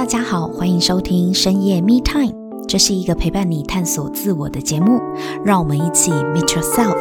大家好，欢迎收听深夜 Me Time，这是一个陪伴你探索自我的节目，让我们一起 Meet Yourself。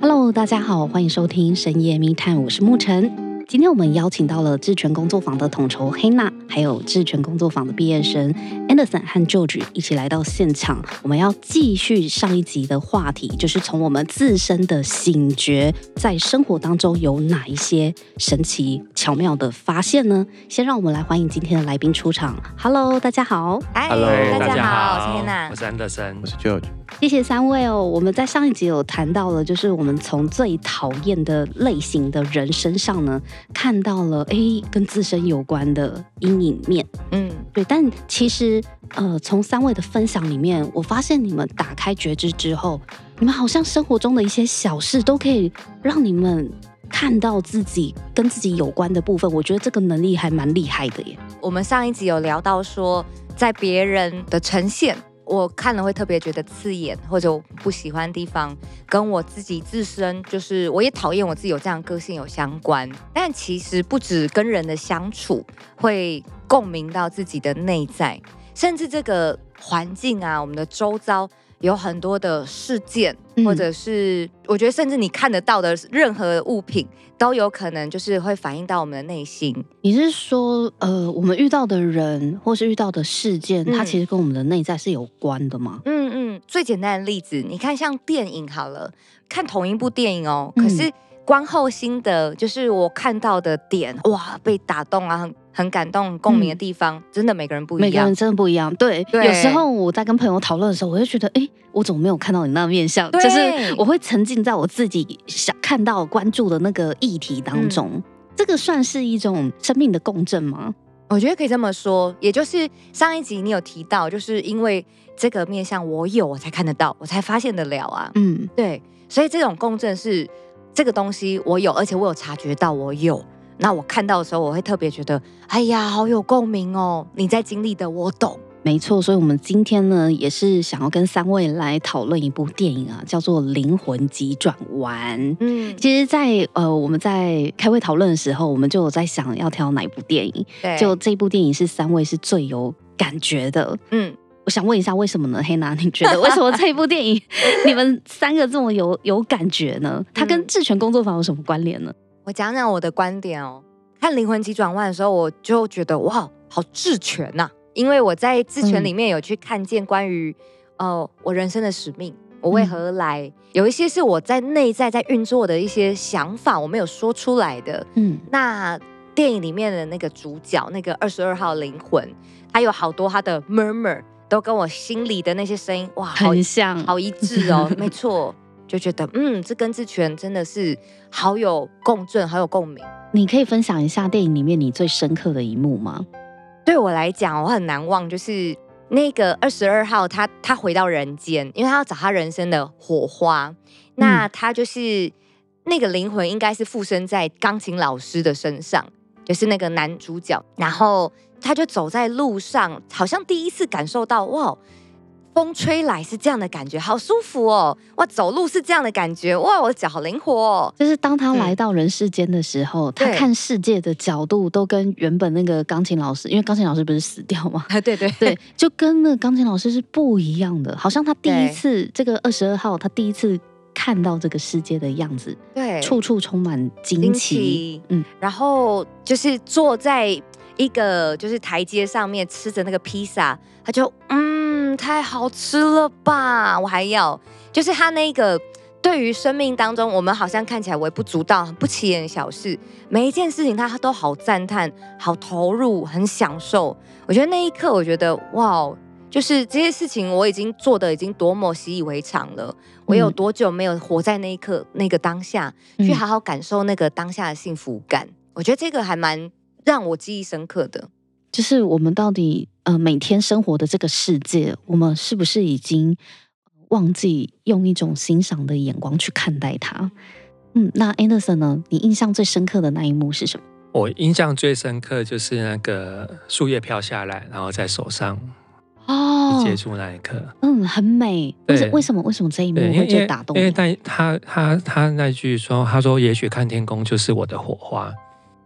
Hello，大家好，欢迎收听深夜 Me Time，我是沐晨。今天我们邀请到了智权工作坊的统筹黑娜，还有智权工作坊的毕业生 Anderson 和 George 一起来到现场。我们要继续上一集的话题，就是从我们自身的醒觉，在生活当中有哪一些神奇巧妙的发现呢？先让我们来欢迎今天的来宾出场。Hello，大家好。Hello，大家好，我是黑娜，我是 Anderson，我是 George。谢谢三位哦。我们在上一集有谈到了，就是我们从最讨厌的类型的人身上呢，看到了哎，跟自身有关的阴影面。嗯，对。但其实，呃，从三位的分享里面，我发现你们打开觉知之后，你们好像生活中的一些小事都可以让你们看到自己跟自己有关的部分。我觉得这个能力还蛮厉害的耶。我们上一集有聊到说，在别人的呈现。我看了会特别觉得刺眼，或者我不喜欢的地方，跟我自己自身就是我也讨厌我自己有这样个性有相关。但其实不止跟人的相处会共鸣到自己的内在，甚至这个环境啊，我们的周遭。有很多的事件，或者是我觉得，甚至你看得到的任何物品，都有可能就是会反映到我们的内心。你是说，呃，我们遇到的人，或是遇到的事件，它其实跟我们的内在是有关的吗？嗯嗯。最简单的例子，你看像电影好了，看同一部电影哦，可是。观后心得就是我看到的点，哇，被打动啊，很很感动、共鸣的地方，嗯、真的每个人不一样，每个人真的不一样。对，对有时候我在跟朋友讨论的时候，我就觉得，哎，我怎么没有看到你那面相？就是我会沉浸在我自己想看到、关注的那个议题当中。嗯、这个算是一种生命的共振吗？我觉得可以这么说。也就是上一集你有提到，就是因为这个面相我有，我才看得到，我才发现得了啊。嗯，对，所以这种共振是。这个东西我有，而且我有察觉到我有。那我看到的时候，我会特别觉得，哎呀，好有共鸣哦！你在经历的，我懂。没错，所以，我们今天呢，也是想要跟三位来讨论一部电影啊，叫做《灵魂急转弯》。嗯，其实在，在呃，我们在开会讨论的时候，我们就有在想要挑哪一部电影。对，就这部电影是三位是最有感觉的。嗯。我想问一下，为什么呢？黑娜，你觉得为什么这一部电影 你们三个这么有有感觉呢？它跟智权工作坊有什么关联呢？我讲讲我的观点哦。看《灵魂急转弯》的时候，我就觉得哇，好智权呐！因为我在智权里面有去看见关于呃我人生的使命，我为何而来，有一些是我在内在在运作的一些想法，我没有说出来的。嗯，那电影里面的那个主角，那个二十二号灵魂，他有好多他的 murmur。都跟我心里的那些声音哇，好像，好一致哦，没错，就觉得嗯，这跟智权真的是好有共振，好有共鸣。你可以分享一下电影里面你最深刻的一幕吗？对我来讲，我很难忘，就是那个二十二号他，他他回到人间，因为他要找他人生的火花。那他就是、嗯、那个灵魂，应该是附身在钢琴老师的身上，就是那个男主角，然后。他就走在路上，好像第一次感受到哇，风吹来是这样的感觉，好舒服哦！哇，走路是这样的感觉，哇，我的脚好灵活哦。就是当他来到人世间的时候，嗯、他看世界的角度都跟原本那个钢琴老师，因为钢琴老师不是死掉吗？啊，对对对，就跟那个钢琴老师是不一样的，好像他第一次这个二十二号，他第一次看到这个世界的样子，对，处处充满惊奇嗯，然后就是坐在。一个就是台阶上面吃着那个披萨，他就嗯，太好吃了吧！我还要，就是他那个对于生命当中，我们好像看起来微不足道、很不起眼的小事，每一件事情他都好赞叹、好投入、很享受。我觉得那一刻，我觉得哇，就是这些事情我已经做的已经多么习以为常了。我有多久没有活在那一刻、那个当下，去好好感受那个当下的幸福感？我觉得这个还蛮。让我记忆深刻的，就是我们到底呃每天生活的这个世界，我们是不是已经忘记用一种欣赏的眼光去看待它？嗯，那 Anderson 呢？你印象最深刻的那一幕是什么？我印象最深刻就是那个树叶飘下来，然后在手上哦，接触那一刻，嗯，很美。为什为什么为什么这一幕会最打动你？因为但他他他那句说，他说也许看天空就是我的火花，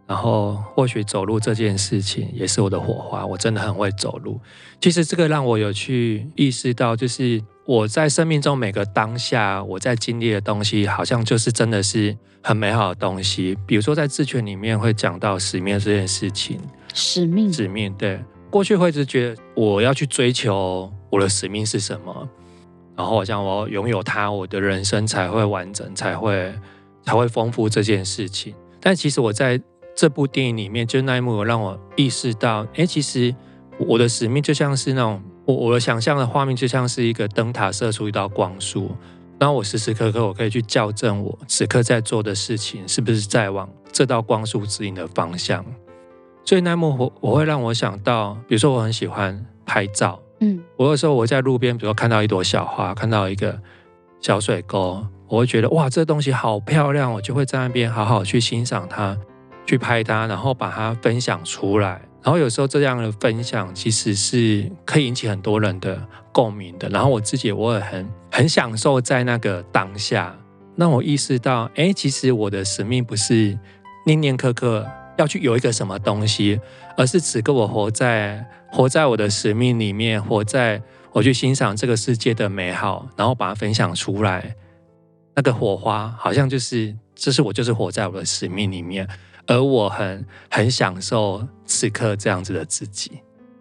然后或许走路这件事情也是我的火花。我真的很会走路。其实这个让我有去意识到，就是我在生命中每个当下我在经历的东西，好像就是真的是很美好的东西。比如说在智权里面会讲到使命这件事情，使命，使命，对。过去会一直觉得我要去追求我的使命是什么，然后好像我拥有它，我的人生才会完整，才会才会丰富这件事情。但其实我在这部电影里面，就那一幕有让我意识到，哎，其实我的使命就像是那种我我的想象的画面，就像是一个灯塔射出一道光束，然后我时时刻刻我可以去校正我此刻在做的事情是不是在往这道光束指引的方向。所以那一幕我我会让我想到，比如说我很喜欢拍照，嗯，我有时候我在路边，比如说看到一朵小花，看到一个小水沟，我会觉得哇，这东西好漂亮，我就会在那边好好去欣赏它，去拍它，然后把它分享出来。然后有时候这样的分享其实是可以引起很多人的共鸣的。然后我自己我也很很享受在那个当下，让我意识到，哎，其实我的使命不是念念刻刻。要去有一个什么东西，而是此刻我活在活在我的使命里面，活在我去欣赏这个世界的美好，然后把它分享出来。那个火花好像就是，这是我就是活在我的使命里面，而我很很享受此刻这样子的自己。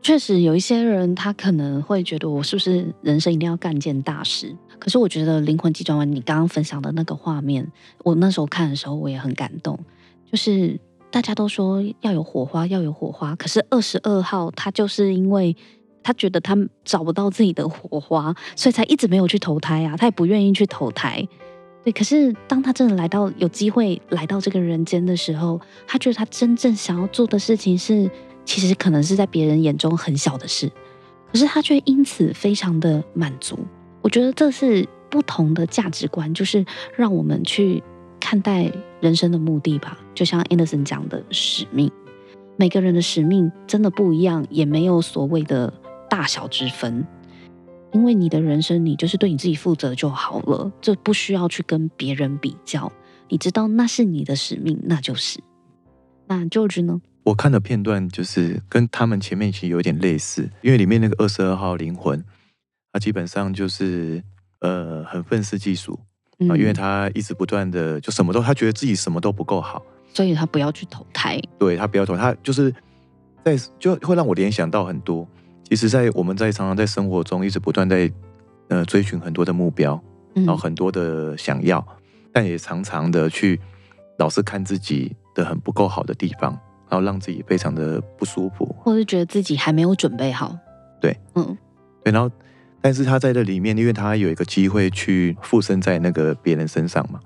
确实有一些人，他可能会觉得我是不是人生一定要干件大事？可是我觉得《灵魂急转弯》你刚刚分享的那个画面，我那时候看的时候我也很感动，就是。大家都说要有火花，要有火花。可是二十二号他就是因为他觉得他找不到自己的火花，所以才一直没有去投胎啊。他也不愿意去投胎。可是当他真的来到有机会来到这个人间的时候，他觉得他真正想要做的事情是，其实可能是在别人眼中很小的事，可是他却因此非常的满足。我觉得这是不同的价值观，就是让我们去。看待人生的目的吧，就像 Anderson 讲的使命，每个人的使命真的不一样，也没有所谓的大小之分。因为你的人生，你就是对你自己负责就好了，这不需要去跟别人比较。你知道那是你的使命，那就是。那 George 呢？我看的片段就是跟他们前面其实有点类似，因为里面那个二十二号灵魂，他基本上就是呃很愤世嫉俗。啊，因为他一直不断的就什么都，他觉得自己什么都不够好，所以他不要去投胎。对，他不要投，他就是在就会让我联想到很多。其实，在我们在常常在生活中一直不断在呃追寻很多的目标，然后很多的想要，但也常常的去老是看自己的很不够好的地方，然后让自己非常的不舒服，或是觉得自己还没有准备好。对，嗯，对，然后。但是他在这里面，因为他有一个机会去附身在那个别人身上嘛，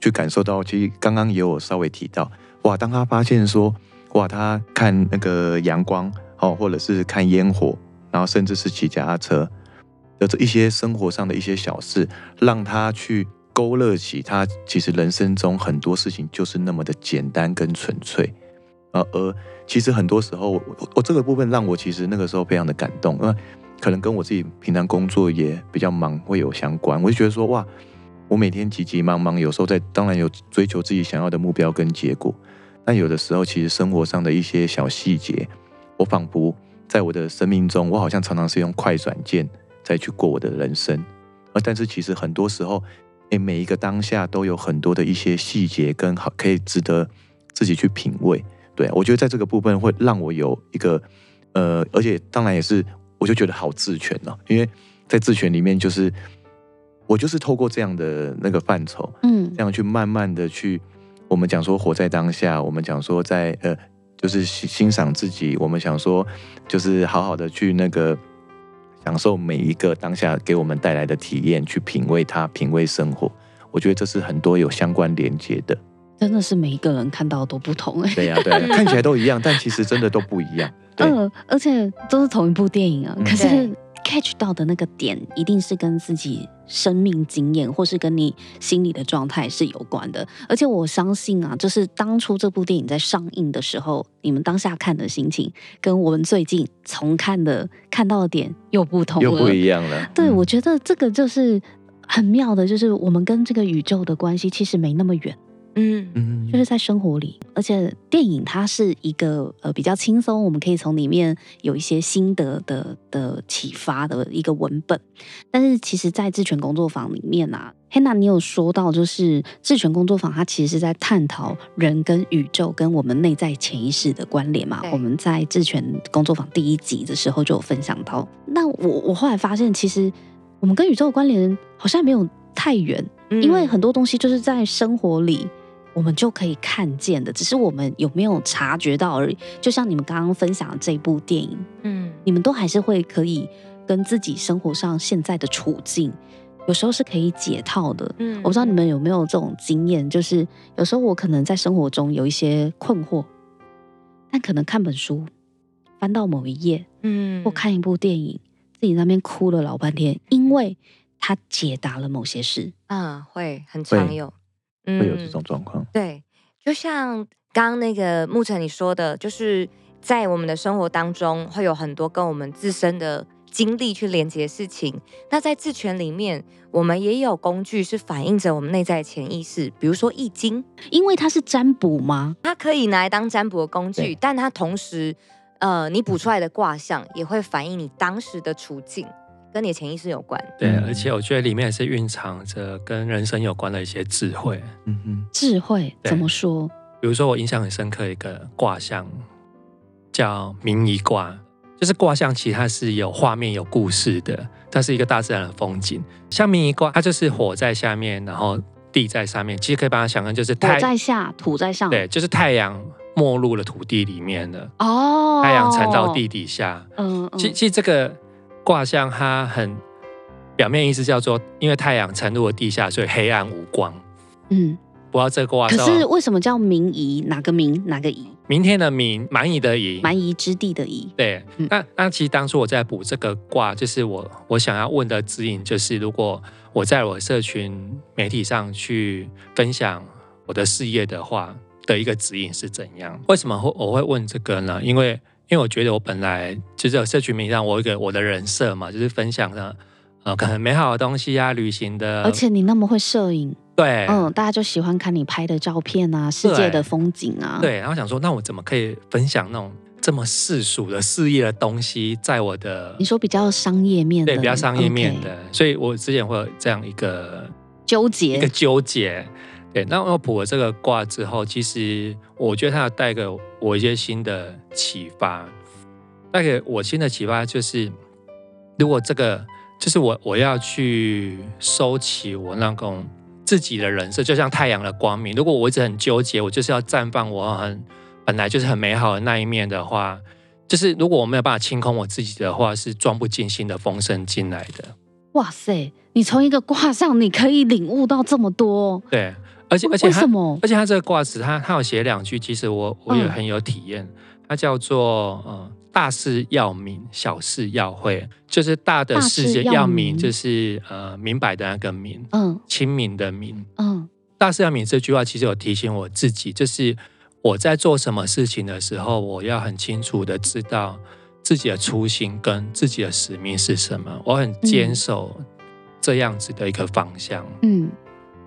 去感受到。其实刚刚也有稍微提到，哇，当他发现说，哇，他看那个阳光，哦，或者是看烟火，然后甚至是骑脚踏车的这一些生活上的一些小事，让他去勾勒起他其实人生中很多事情就是那么的简单跟纯粹。啊而其实很多时候，我我这个部分让我其实那个时候非常的感动，因为。可能跟我自己平常工作也比较忙会有相关，我就觉得说哇，我每天急急忙忙，有时候在当然有追求自己想要的目标跟结果，但有的时候其实生活上的一些小细节，我仿佛在我的生命中，我好像常常是用快转键再去过我的人生，而但是其实很多时候，诶，每一个当下都有很多的一些细节跟好可以值得自己去品味。对，我觉得在这个部分会让我有一个呃，而且当然也是。我就觉得好自权哦，因为在自权里面，就是我就是透过这样的那个范畴，嗯，这样去慢慢的去，我们讲说活在当下，我们讲说在呃，就是欣欣赏自己，我们想说就是好好的去那个享受每一个当下给我们带来的体验，去品味它，品味生活。我觉得这是很多有相关连接的，真的是每一个人看到都不同哎，对呀、啊，对、呀，看起来都一样，但其实真的都不一样。嗯，而且都是同一部电影啊，可是 catch 到的那个点，一定是跟自己生命经验，或是跟你心理的状态是有关的。而且我相信啊，就是当初这部电影在上映的时候，你们当下看的心情，跟我们最近重看的看到的点又不同，又不一样了。对，我觉得这个就是很妙的，就是我们跟这个宇宙的关系其实没那么远。嗯嗯，就是在生活里，而且电影它是一个呃比较轻松，我们可以从里面有一些心得的的启发的一个文本。但是其实，在智权工作坊里面啊，Hannah，你有说到，就是智权工作坊它其实是在探讨人跟宇宙跟我们内在潜意识的关联嘛。我们在智权工作坊第一集的时候就有分享到。那我我后来发现，其实我们跟宇宙的关联好像没有太远，嗯，因为很多东西就是在生活里。我们就可以看见的，只是我们有没有察觉到而已。就像你们刚刚分享的这部电影，嗯，你们都还是会可以跟自己生活上现在的处境，有时候是可以解套的。嗯，我不知道你们有没有这种经验，就是有时候我可能在生活中有一些困惑，但可能看本书，翻到某一页，嗯，或看一部电影，自己那边哭了老半天，因为他解答了某些事。嗯，会很常有。会有这种状况，嗯，对，就像刚刚那个牧尘你说的，就是在我们的生活当中会有很多跟我们自身的经历去连接的事情。那在智权里面，我们也有工具是反映着我们内在潜意识，比如说易经，因为它是占卜吗？它可以拿来当占卜的工具，但它同时，呃，你卜出来的卦象也会反映你当时的处境。跟你的潜意识有关，对，而且我觉得里面也是蕴藏着跟人生有关的一些智慧。嗯哼，智慧怎么说？比如说我印象很深刻一个卦象叫明夷卦，就是卦象其实它是有画面、有故事的，它是一个大自然的风景。像明夷卦，它就是火在下面，然后地在上面，其实可以把它想成就是太火在下，土在上。对，就是太阳没入了土地里面了。哦，太阳沉到地底下。嗯，其其实这个。卦象它很表面意思叫做，因为太阳沉入了地下，所以黑暗无光。嗯，不知道这个卦。可是为什么叫明夷？哪个明？哪个夷？明天的明，蛮夷的夷，蛮夷之地的夷。对，嗯、那那其实当初我在补这个卦，就是我我想要问的指引，就是如果我在我社群媒体上去分享我的事业的话，的一个指引是怎样？为什么会我会问这个呢？因为因为我觉得我本来就是有社群媒体上我有一个我的人设嘛，就是分享的呃可能美好的东西啊，旅行的。而且你那么会摄影，对，嗯，大家就喜欢看你拍的照片啊，世界的风景啊。对，然后想说，那我怎么可以分享那种这么世俗的事业的东西，在我的你说比较商业面的，对，比较商业面的所以我之前会有这样一个纠结，一个纠结。对，那我卜了这个卦之后，其实我觉得它要带给我一些新的启发。带给我新的启发就是，如果这个就是我我要去收起我那种自己的人设，就像太阳的光明。如果我一直很纠结，我就是要绽放我很本来就是很美好的那一面的话，就是如果我没有办法清空我自己的话，是装不进新的风声进来的。哇塞，你从一个卦上，你可以领悟到这么多。对。而且而且他？而且他这个卦辞，他他有写两句，其实我我也很有体验。它、嗯、叫做呃大事要明，小事要会，就是大的事情要明，就是呃明白的那个明，嗯，清明的明，嗯，大事要明这句话其实有提醒我自己，就是我在做什么事情的时候，我要很清楚的知道自己的初心跟自己的使命是什么，我很坚守这样子的一个方向，嗯。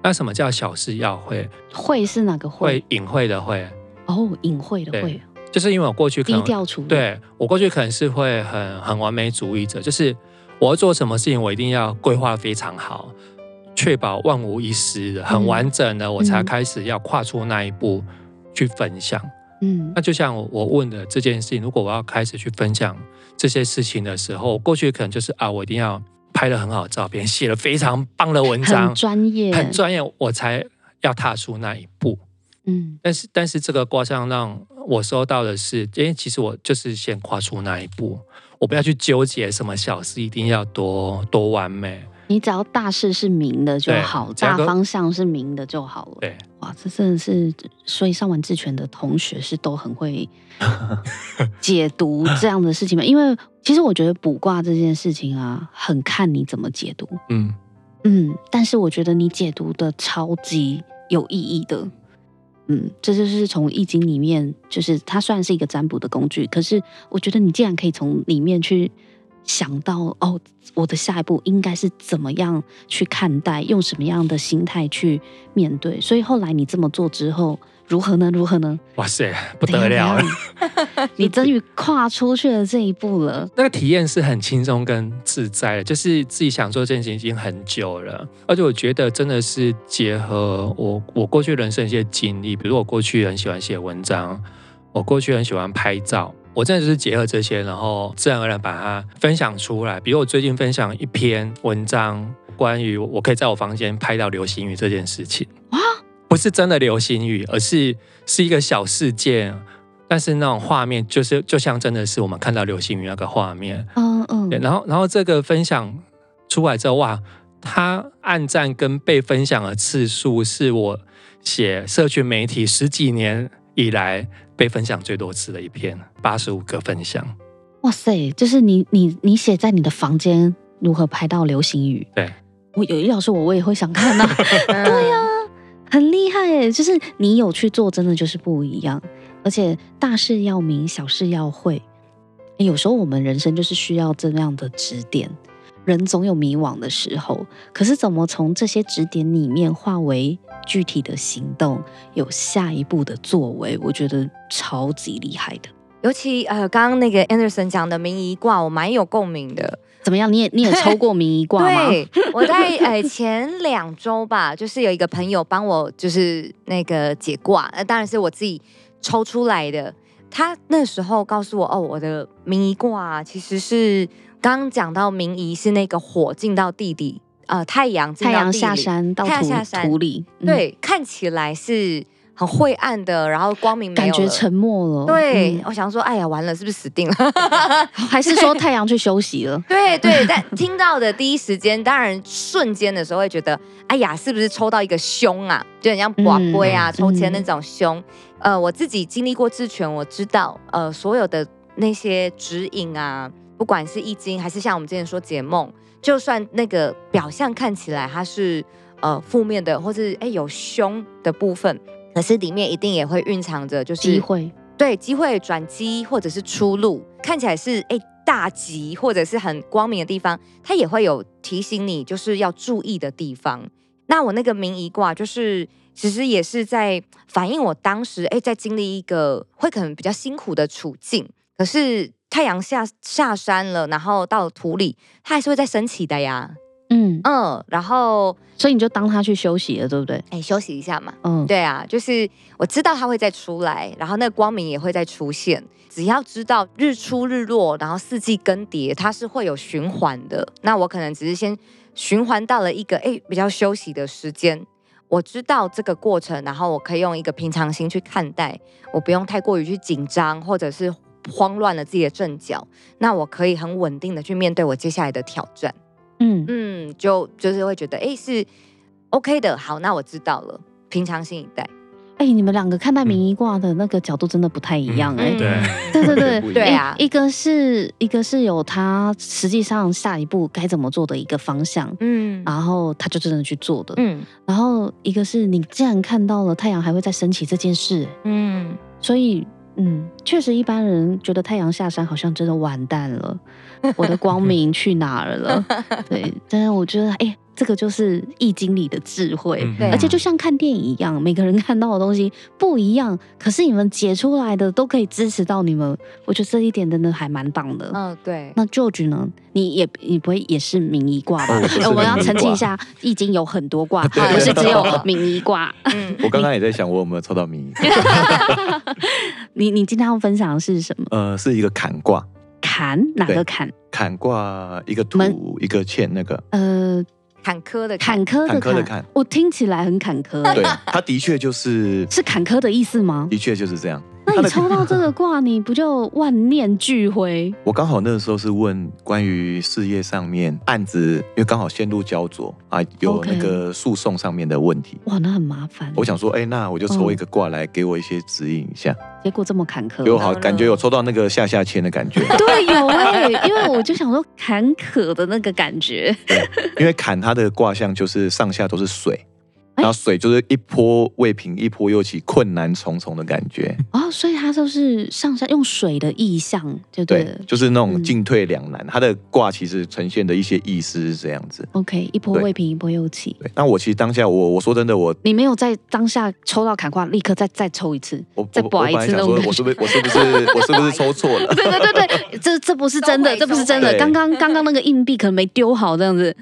那什么叫小事要会？会是哪个会？隐晦的会。哦，隐晦的会。就是因为我过去可能低调处理。对，我过去可能是会很很完美主义者，就是我要做什么事情，我一定要规划非常好，确保万无一失的，很完整的，嗯、我才开始要跨出那一步去分享。嗯，那就像我问的这件事情，如果我要开始去分享这些事情的时候，我过去可能就是啊，我一定要。拍了很好的照片，写了非常棒的文章，很专业，很专业，我才要踏出那一步。嗯，但是但是这个卦象让我收到的是，因为其实我就是先跨出那一步，我不要去纠结什么小事一定要多多完美。你只要大事是明的就好，大方向是明的就好了。对，哇，这真的是，所以上完智权的同学是都很会 解读这样的事情嘛？因为其实我觉得卜卦这件事情啊，很看你怎么解读。嗯嗯，但是我觉得你解读的超级有意义的。嗯，这就是从易经里面，就是它虽然是一个占卜的工具，可是我觉得你既然可以从里面去。想到哦，我的下一步应该是怎么样去看待，用什么样的心态去面对？所以后来你这么做之后，如何呢？如何呢？哇塞，不得了了！你终于跨出去了这一步了。那个体验是很轻松跟自在的，就是自己想做这件事情已经很久了，而且我觉得真的是结合我我过去人生一些经历，比如我过去很喜欢写文章，我过去很喜欢拍照。我真的就是结合这些，然后自然而然把它分享出来。比如我最近分享一篇文章，关于我可以在我房间拍到流星雨这件事情。哇，不是真的流星雨，而是是一个小事件，但是那种画面就是就像真的是我们看到流星雨那个画面。嗯嗯。对，然后然后这个分享出来之后，哇，它按赞跟被分享的次数是我写社群媒体十几年以来。被分享最多次的一篇，八十五个分享。哇塞！就是你你你写在你的房间如何拍到流星雨？对，我有一老师我，我也会想看呐、啊。对呀、啊，很厉害耶！就是你有去做，真的就是不一样。而且大事要明，小事要会。有时候我们人生就是需要这样的指点。人总有迷惘的时候，可是怎么从这些指点里面化为？具体的行动，有下一步的作为，我觉得超级厉害的。尤其呃，刚刚那个 Anderson 讲的名医卦，我蛮有共鸣的。怎么样？你也你也 抽过名医卦吗？对，我在呃前两周吧，就是有一个朋友帮我，就是那个解卦，那当然是我自己抽出来的。他那时候告诉我，哦，我的名医卦其实是刚刚讲到明仪是那个火进到地底。呃，太阳太阳下山到土太阳下山土里，嗯、对，看起来是很晦暗的，然后光明感觉沉默了。对，嗯、我想说，哎呀，完了，是不是死定了？还是说太阳去休息了？对 对，但听到的第一时间，当然瞬间的时候会觉得，哎呀，是不是抽到一个凶啊？就很像刮龟啊，抽签那种凶。嗯、呃，我自己经历过智权，我知道，呃，所有的那些指引啊，不管是易经，还是像我们之前说解梦。就算那个表象看起来它是呃负面的，或是哎有凶的部分，可是里面一定也会蕴藏着就是机会，对，机会转机或者是出路，看起来是哎大吉或者是很光明的地方，它也会有提醒你就是要注意的地方。那我那个明夷卦就是其实也是在反映我当时哎在经历一个会可能比较辛苦的处境，可是。太阳下下山了，然后到土里，它还是会再升起的呀。嗯嗯，然后所以你就当它去休息了，对不对？哎，休息一下嘛。嗯，对啊，就是我知道它会再出来，然后那个光明也会再出现。只要知道日出日落，然后四季更迭，它是会有循环的。那我可能只是先循环到了一个哎比较休息的时间，我知道这个过程，然后我可以用一个平常心去看待，我不用太过于去紧张，或者是。慌乱了自己的阵脚，那我可以很稳定的去面对我接下来的挑战。嗯。嗯，就就是会觉得，哎，是 OK 的。好，那我知道了，平常心以待。哎，你们两个看待名医卦的那个角度真的不太一样，哎、嗯，对，对对对，对啊，一个是一个是有他实际上下一步该怎么做的一个方向，嗯，然后他就真的去做的，嗯，然后一个是你既然看到了太阳还会再升起这件事，嗯，所以。嗯，确实，一般人觉得太阳下山好像真的完蛋了，我的光 明去哪儿了？对，但是我觉得，哎，这个就是易经里的智慧，嗯、而且就像看电影一样，每个人看到的东西不一样，可是你们解出来的都可以支持到你们，我觉得这一点真的还蛮棒的。嗯，对。那 George 呢？你也你不会也是明夷卦吧？哦、我们要澄清一下，易经有很多卦，不是只有明夷卦。嗯，我刚刚也在想，我有没有抽到明夷？你你今天要分享的是什么？呃，是一个坎卦。坎哪个坎？坎卦一个土一个欠那个。呃，坎坷的坎坷坎坷的坎。我听起来很坎坷。对，它的确就是是坎坷的意思吗？的确就是这样。那你抽到这个卦，你不就万念俱灰？我刚好那个时候是问关于事业上面案子，因为刚好陷入焦灼啊，有那个诉讼上面的问题。哇，那很麻烦。我想说，哎，那我就抽一个卦来给我一些指引一下。结果这么坎坷，有好感觉有抽到那个下下签的感觉。对，有哎，因为我就想说坎坷的那个感觉。对，因为坎它的卦象就是上下都是水。然后水就是一波未平一波又起，困难重重的感觉哦，所以它就是上下用水的意象，就对，对，就是那种进退两难。嗯、它的卦其实呈现的一些意思是这样子。OK，一波未平一波又起。对，那我其实当下我我说真的我，你没有在当下抽到坎卦，立刻再再抽一次，我再刮一次那种我，我是不是我是不是我是不是抽错了？对对对对，这这不是真的，这不是真的。刚刚刚刚那个硬币可能没丢好，这样子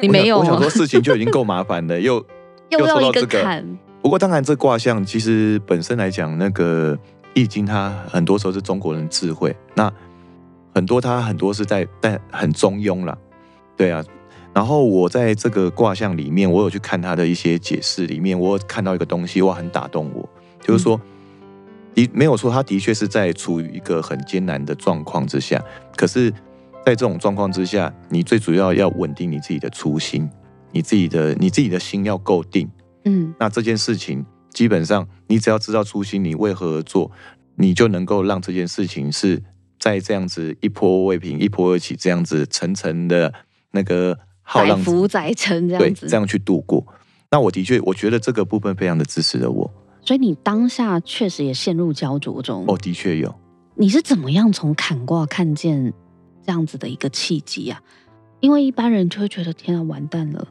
你没有。我想说事情就已经够麻烦了，又。又抽到这个，不过当然这卦象其实本身来讲，那个易经它很多时候是中国人智慧，那很多它很多是在在很中庸啦，对啊。然后我在这个卦象里面，我有去看它的一些解释，里面我有看到一个东西，哇，很打动我，就是说，的没有错，他的确是在处于一个很艰难的状况之下，可是，在这种状况之下，你最主要要稳定你自己的初心。你自己的你自己的心要够定，嗯，那这件事情基本上你只要知道初心，你为何而做，你就能够让这件事情是在这样子一波未平一波又起这样子层层的那个浩浪，载浮载沉这样子，这样去度过。那我的确我觉得这个部分非常的支持了我，所以你当下确实也陷入焦灼中。哦，的确有。你是怎么样从坎卦看见这样子的一个契机啊？因为一般人就会觉得天啊，完蛋了。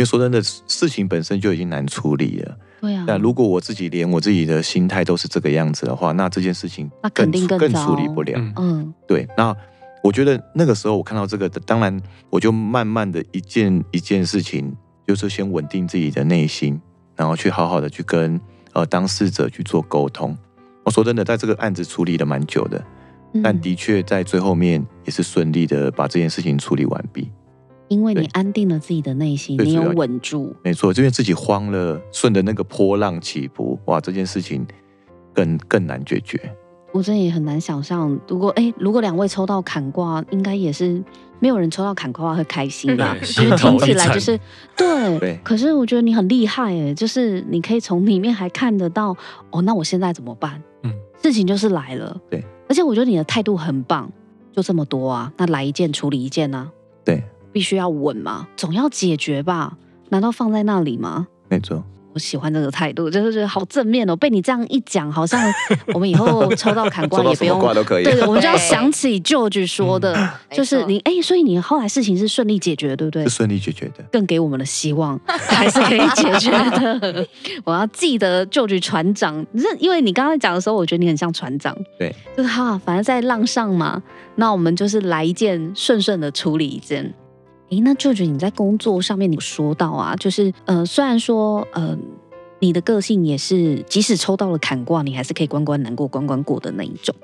因为说真的，事情本身就已经难处理了。对啊。那如果我自己连我自己的心态都是这个样子的话，那这件事情那肯定更更处理不了。嗯，对。那我觉得那个时候我看到这个，当然我就慢慢的一件一件事情，就是先稳定自己的内心，然后去好好的去跟呃当事者去做沟通。我说真的，在这个案子处理的蛮久的，但的确在最后面也是顺利的把这件事情处理完毕。因为你安定了自己的内心，你有稳住，没错，因为自己慌了，顺着那个波浪起伏，哇，这件事情更更难解决。我真的也很难想象，如果哎，如果两位抽到坎卦，应该也是没有人抽到坎卦会开心吧？听起来就是对，对。可是我觉得你很厉害哎，就是你可以从里面还看得到哦，那我现在怎么办？嗯，事情就是来了，对。而且我觉得你的态度很棒，就这么多啊，那来一件处理一件呢？对。必须要稳嘛，总要解决吧？难道放在那里吗？没错，我喜欢这个态度，就是觉得好正面哦。被你这样一讲，好像我们以后 抽到砍瓜也不用卦都可以。对，我们就要想起 George 说的，嗯、就是你哎，所以你后来事情是顺利解决，对不对？是顺利解决的，更给我们的希望还是可以解决的。我要记得 George 船长，因为你刚刚讲的时候，我觉得你很像船长。对，就是哈，反正在浪上嘛，那我们就是来一件顺顺的处理一件。诶，那舅舅你在工作上面你说到啊，就是呃，虽然说呃，你的个性也是，即使抽到了坎卦，你还是可以关关难过关关过的那一种。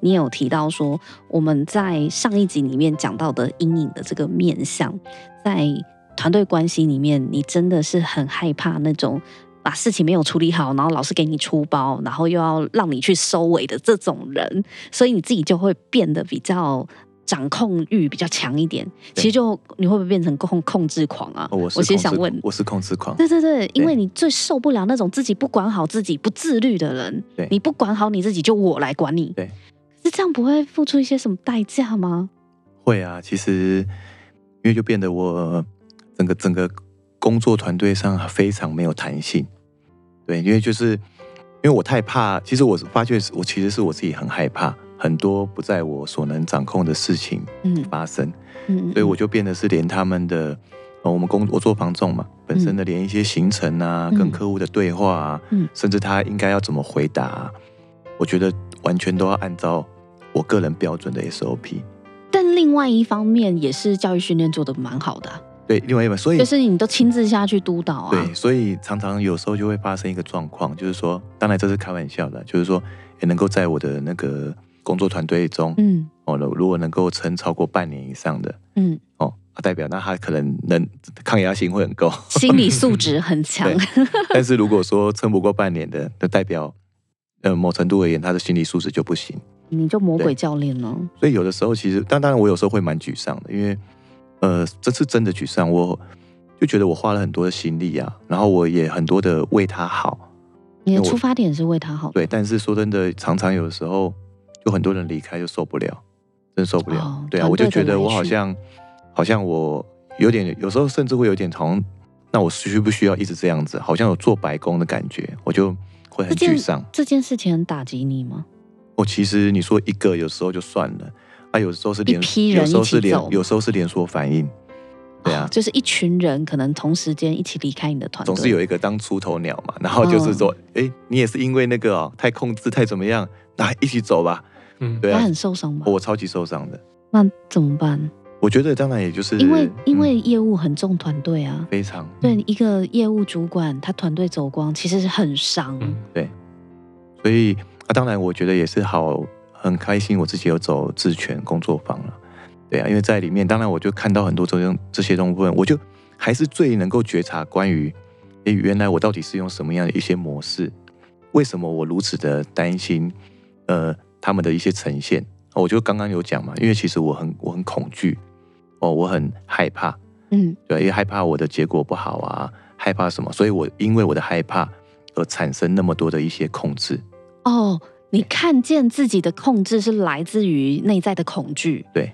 你也有提到说，我们在上一集里面讲到的阴影的这个面相，在团队关系里面，你真的是很害怕那种把事情没有处理好，然后老是给你出包，然后又要让你去收尾的这种人，所以你自己就会变得比较。掌控欲比较强一点，其实就你会不会变成控控制狂啊？哦、我是我其实想问，我是控制狂。对对对，因为你最受不了那种自己不管好自己、不自律的人。对，你不管好你自己，就我来管你。对，是这样不会付出一些什么代价吗？会啊，其实因为就变得我整个整个工作团队上非常没有弹性。对，因为就是因为我太怕，其实我发觉我其实是我自己很害怕。很多不在我所能掌控的事情发生，嗯，嗯，所以我就变得是连他们的，我们工我做房仲嘛，本身的连一些行程啊，嗯、跟客户的对话啊，嗯，甚至他应该要怎么回答，啊，我觉得完全都要按照我个人标准的 SOP。但另外一方面也是教育训练做的蛮好的，啊，对，另外一方面，所以就是你都亲自下去督导啊，对，所以常常有时候就会发生一个状况，就是说，当然这是开玩笑的，就是说也能够在我的那个。工作团队中，嗯，哦，如果能够撑超过半年以上的，嗯，哦，代表那他可能能抗压性会很够，心理素质很强。但是如果说撑不过半年的，那代表呃，某程度而言，他的心理素质就不行。你就魔鬼教练呢？所以有的时候，其实，但当然，我有时候会蛮沮丧的，因为，呃，这次真的沮丧，我就觉得我花了很多的心力啊，然后我也很多的为他好。你的出发点是为他好，对。但是说真的，常常有的时候，就很多人离开就受不了，真受不了。哦、对啊，我就觉得我好像，好像我有点，有时候甚至会有点，好像，那我需不需要一直这样子？好像有做白工的感觉，我就会很沮丧。这件事情很打击你吗？我其实你说一个有时候就算了，啊，有时候是连，批人有时候是连，有时候是连锁反应，对啊，就是一群人可能同时间一起离开你的团队，总是有一个当出头鸟嘛，然后就是说，哎、嗯，你也是因为那个哦，太控制太怎么样，那一起走吧，嗯，对啊，他很受伤吗？我超级受伤的，那怎么办？我觉得当然也就是因为因为业务很重团队啊，非常。对一个业务主管，他团队走光其实是很伤，嗯，对，所以啊，当然我觉得也是好。很开心，我自己有走自权工作坊了，对啊，因为在里面，当然我就看到很多这种这些东西，我就还是最能够觉察关于，诶，原来我到底是用什么样的一些模式，为什么我如此的担心，呃，他们的一些呈现，我就刚刚有讲嘛，因为其实我很我很恐惧，哦，我很害怕，嗯，对，因为害怕我的结果不好啊，害怕什么，所以我因为我的害怕而产生那么多的一些控制，哦。你看见自己的控制是来自于内在的恐惧，对，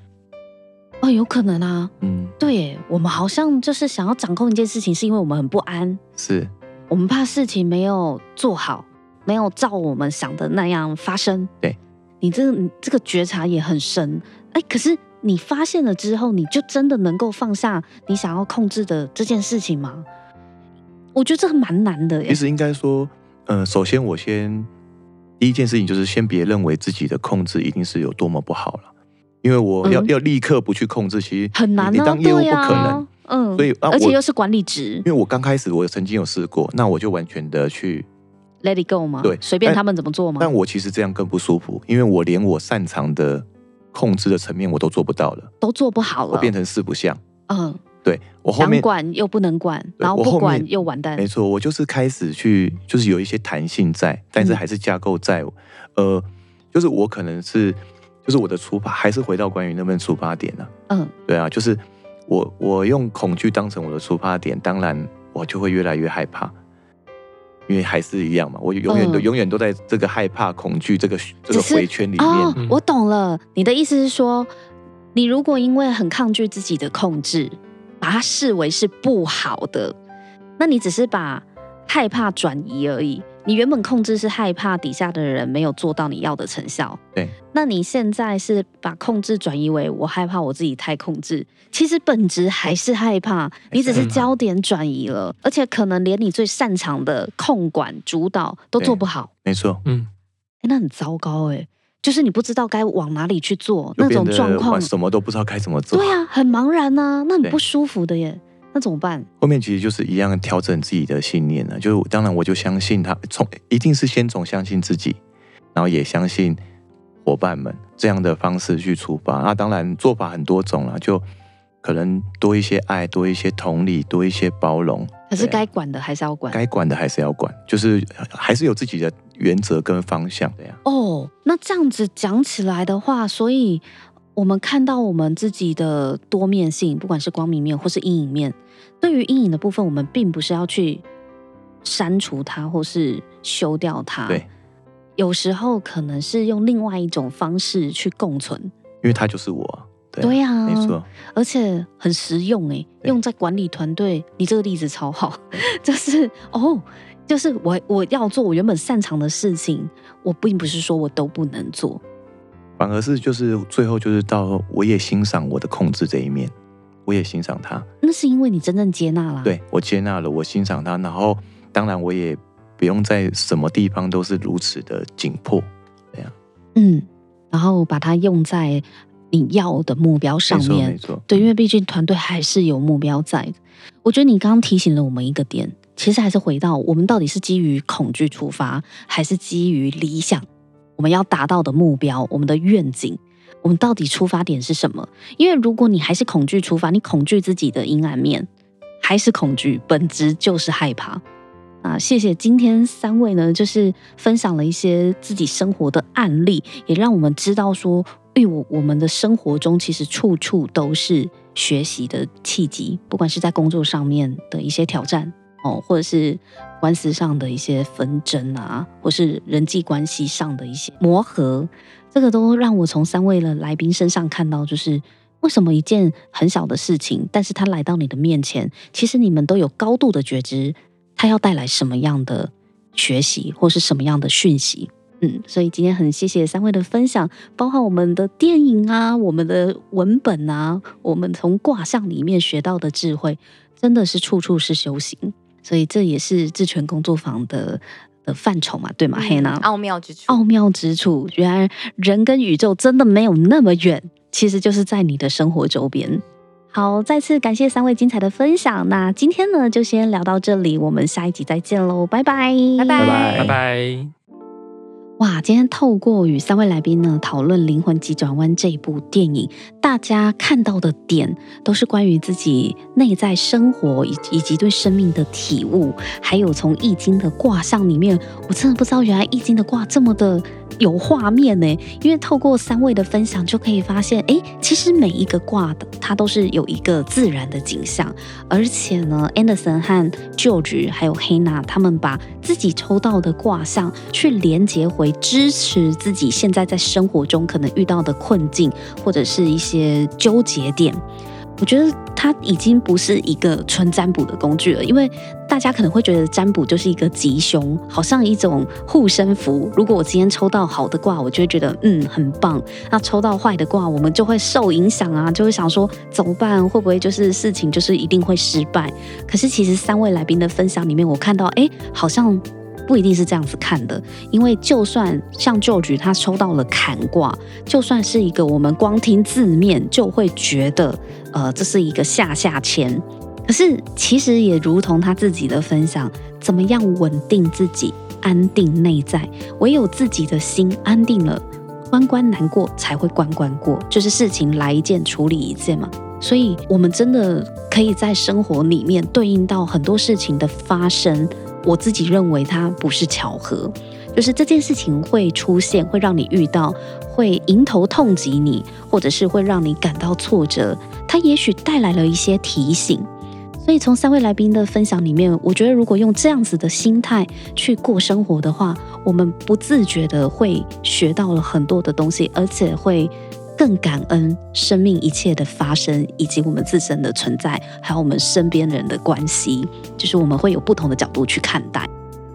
哦，有可能啊，嗯，对，我们好像就是想要掌控一件事情，是因为我们很不安，是。我们怕事情没有做好，没有照我们想的那样发生，对，你这个你这个觉察也很深，哎，可是你发现了之后，你就真的能够放下你想要控制的这件事情吗？我觉得这个蛮难的耶。其实应该说，呃，首先我先。第一件事情就是先别认为自己的控制一定是有多么不好了，因为我要、嗯、要立刻不去控制，其实很难、啊。你当业务不可能，嗯，所以、啊、而且又是管理职。因为我刚开始我曾经有试过，那我就完全的去 let it go 吗？对，随便他们怎么做吗？但，我其实这样更不舒服，因为我连我擅长的控制的层面我都做不到了，都做不好了，我变成四不像。嗯。对，我后面想管又不能管，然后不管又完蛋。没错，我就是开始去，就是有一些弹性在，但是还是架构在。嗯、呃，就是我可能是，就是我的出发还是回到关于那份出发点呢、啊。嗯，对啊，就是我我用恐惧当成我的出发点，当然我就会越来越害怕，因为还是一样嘛，我永远都、嗯、永远都在这个害怕、恐惧这个这个回圈里面。哦，我懂了，你的意思是说，你如果因为很抗拒自己的控制。把它视为是不好的，那你只是把害怕转移而已。你原本控制是害怕底下的人没有做到你要的成效，对。那你现在是把控制转移为我害怕我自己太控制，其实本质还是害怕，你只是焦点转移了，而且可能连你最擅长的控管主导都做不好。没错，嗯，欸，那很糟糕哎。就是你不知道该往哪里去做那种状况，什么都不知道该怎么做。对呀、啊，很茫然呐、啊，那很不舒服的耶。那怎么办？后面其实就是一样调整自己的信念了。就是当然，我就相信他从一定是先从相信自己，然后也相信伙伴们这样的方式去出发。那当然做法很多种了，就可能多一些爱，多一些同理，多一些包容。可是该管的还是要管，该管的还是要管，就是还是有自己的原则跟方向的呀。哦，那这样子讲起来的话，所以我们看到我们自己的多面性，不管是光明面或是阴影面，对于阴影的部分，我们并不是要去删除它或是修掉它。对，有时候可能是用另外一种方式去共存，因为它就是我。对呀、啊，没错，而且很实用哎，用在管理团队，你这个例子超好，就是哦，就是我我要做我原本擅长的事情，我并不是说我都不能做，反而是就是最后就是到我也欣赏我的控制这一面，我也欣赏他，那是因为你真正接纳了，对，我接纳了，我欣赏他，然后当然我也不用在什么地方都是如此的紧迫，嗯，然后把它用在。你要的目标上面，没错，对，因为毕竟团队还是有目标在的。我觉得你刚刚提醒了我们一个点，其实还是回到我们到底是基于恐惧出发，还是基于理想？我们要达到的目标，我们的愿景，我们到底出发点是什么？因为如果你还是恐惧出发，你恐惧自己的阴暗面，还是恐惧，本质就是害怕。啊，谢谢今天三位呢，就是分享了一些自己生活的案例，也让我们知道说，哎，我我们的生活中其实处处都是学习的契机，不管是在工作上面的一些挑战哦，或者是官司上的一些纷争啊，或是人际关系上的一些磨合，这个都让我从三位的来宾身上看到，就是为什么一件很小的事情，但是他来到你的面前，其实你们都有高度的觉知。他要带来什么样的学习，或是什么样的讯息？嗯，所以今天很谢谢三位的分享，包括我们的电影啊，我们的文本啊，我们从卦象里面学到的智慧，真的是处处是修行。所以这也是智权工作坊的的范畴嘛，对吗？黑娜，奥妙之处，奥妙之处，原来人跟宇宙真的没有那么远，其实就是在你的生活周边。好，再次感谢三位精彩的分享。那今天呢，就先聊到这里，我们下一集再见喽，拜拜，拜拜，拜拜。哇，今天透过与三位来宾呢讨论《灵魂急转弯》这一部电影，大家看到的点都是关于自己内在生活以以及对生命的体悟，还有从易经的卦象里面，我真的不知道原来易经的卦这么的有画面呢。因为透过三位的分享，就可以发现，哎，其实每一个卦的它都是有一个自然的景象，而且呢，Anderson 和 George 还有 Hannah 他们把自己抽到的卦象去连接回。支持自己现在在生活中可能遇到的困境，或者是一些纠结点，我觉得它已经不是一个纯占卜的工具了。因为大家可能会觉得占卜就是一个吉凶，好像一种护身符。如果我今天抽到好的卦，我就会觉得嗯很棒；那抽到坏的卦，我们就会受影响啊，就会想说怎么办？会不会就是事情就是一定会失败？可是其实三位来宾的分享里面，我看到哎，好像。不一定是这样子看的，因为就算像旧局他抽到了坎卦，就算是一个我们光听字面就会觉得，呃，这是一个下下签。可是其实也如同他自己的分享，怎么样稳定自己，安定内在，唯有自己的心安定了，关关难过才会关关过，就是事情来一件处理一件嘛。所以，我们真的可以在生活里面对应到很多事情的发生。我自己认为它不是巧合，就是这件事情会出现，会让你遇到，会迎头痛击你，或者是会让你感到挫折。它也许带来了一些提醒。所以从三位来宾的分享里面，我觉得如果用这样子的心态去过生活的话，我们不自觉的会学到了很多的东西，而且会。更感恩生命一切的发生，以及我们自身的存在，还有我们身边人的关系，就是我们会有不同的角度去看待。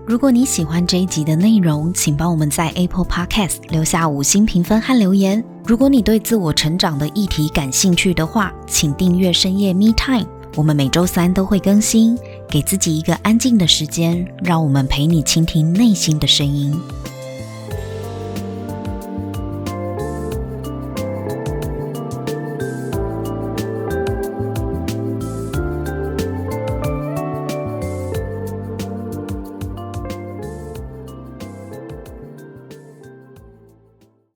如果你喜欢这一集的内容，请帮我们在 Apple Podcast 留下五星评分和留言。如果你对自我成长的议题感兴趣的话，请订阅深夜 Me Time，我们每周三都会更新。给自己一个安静的时间，让我们陪你倾听内心的声音。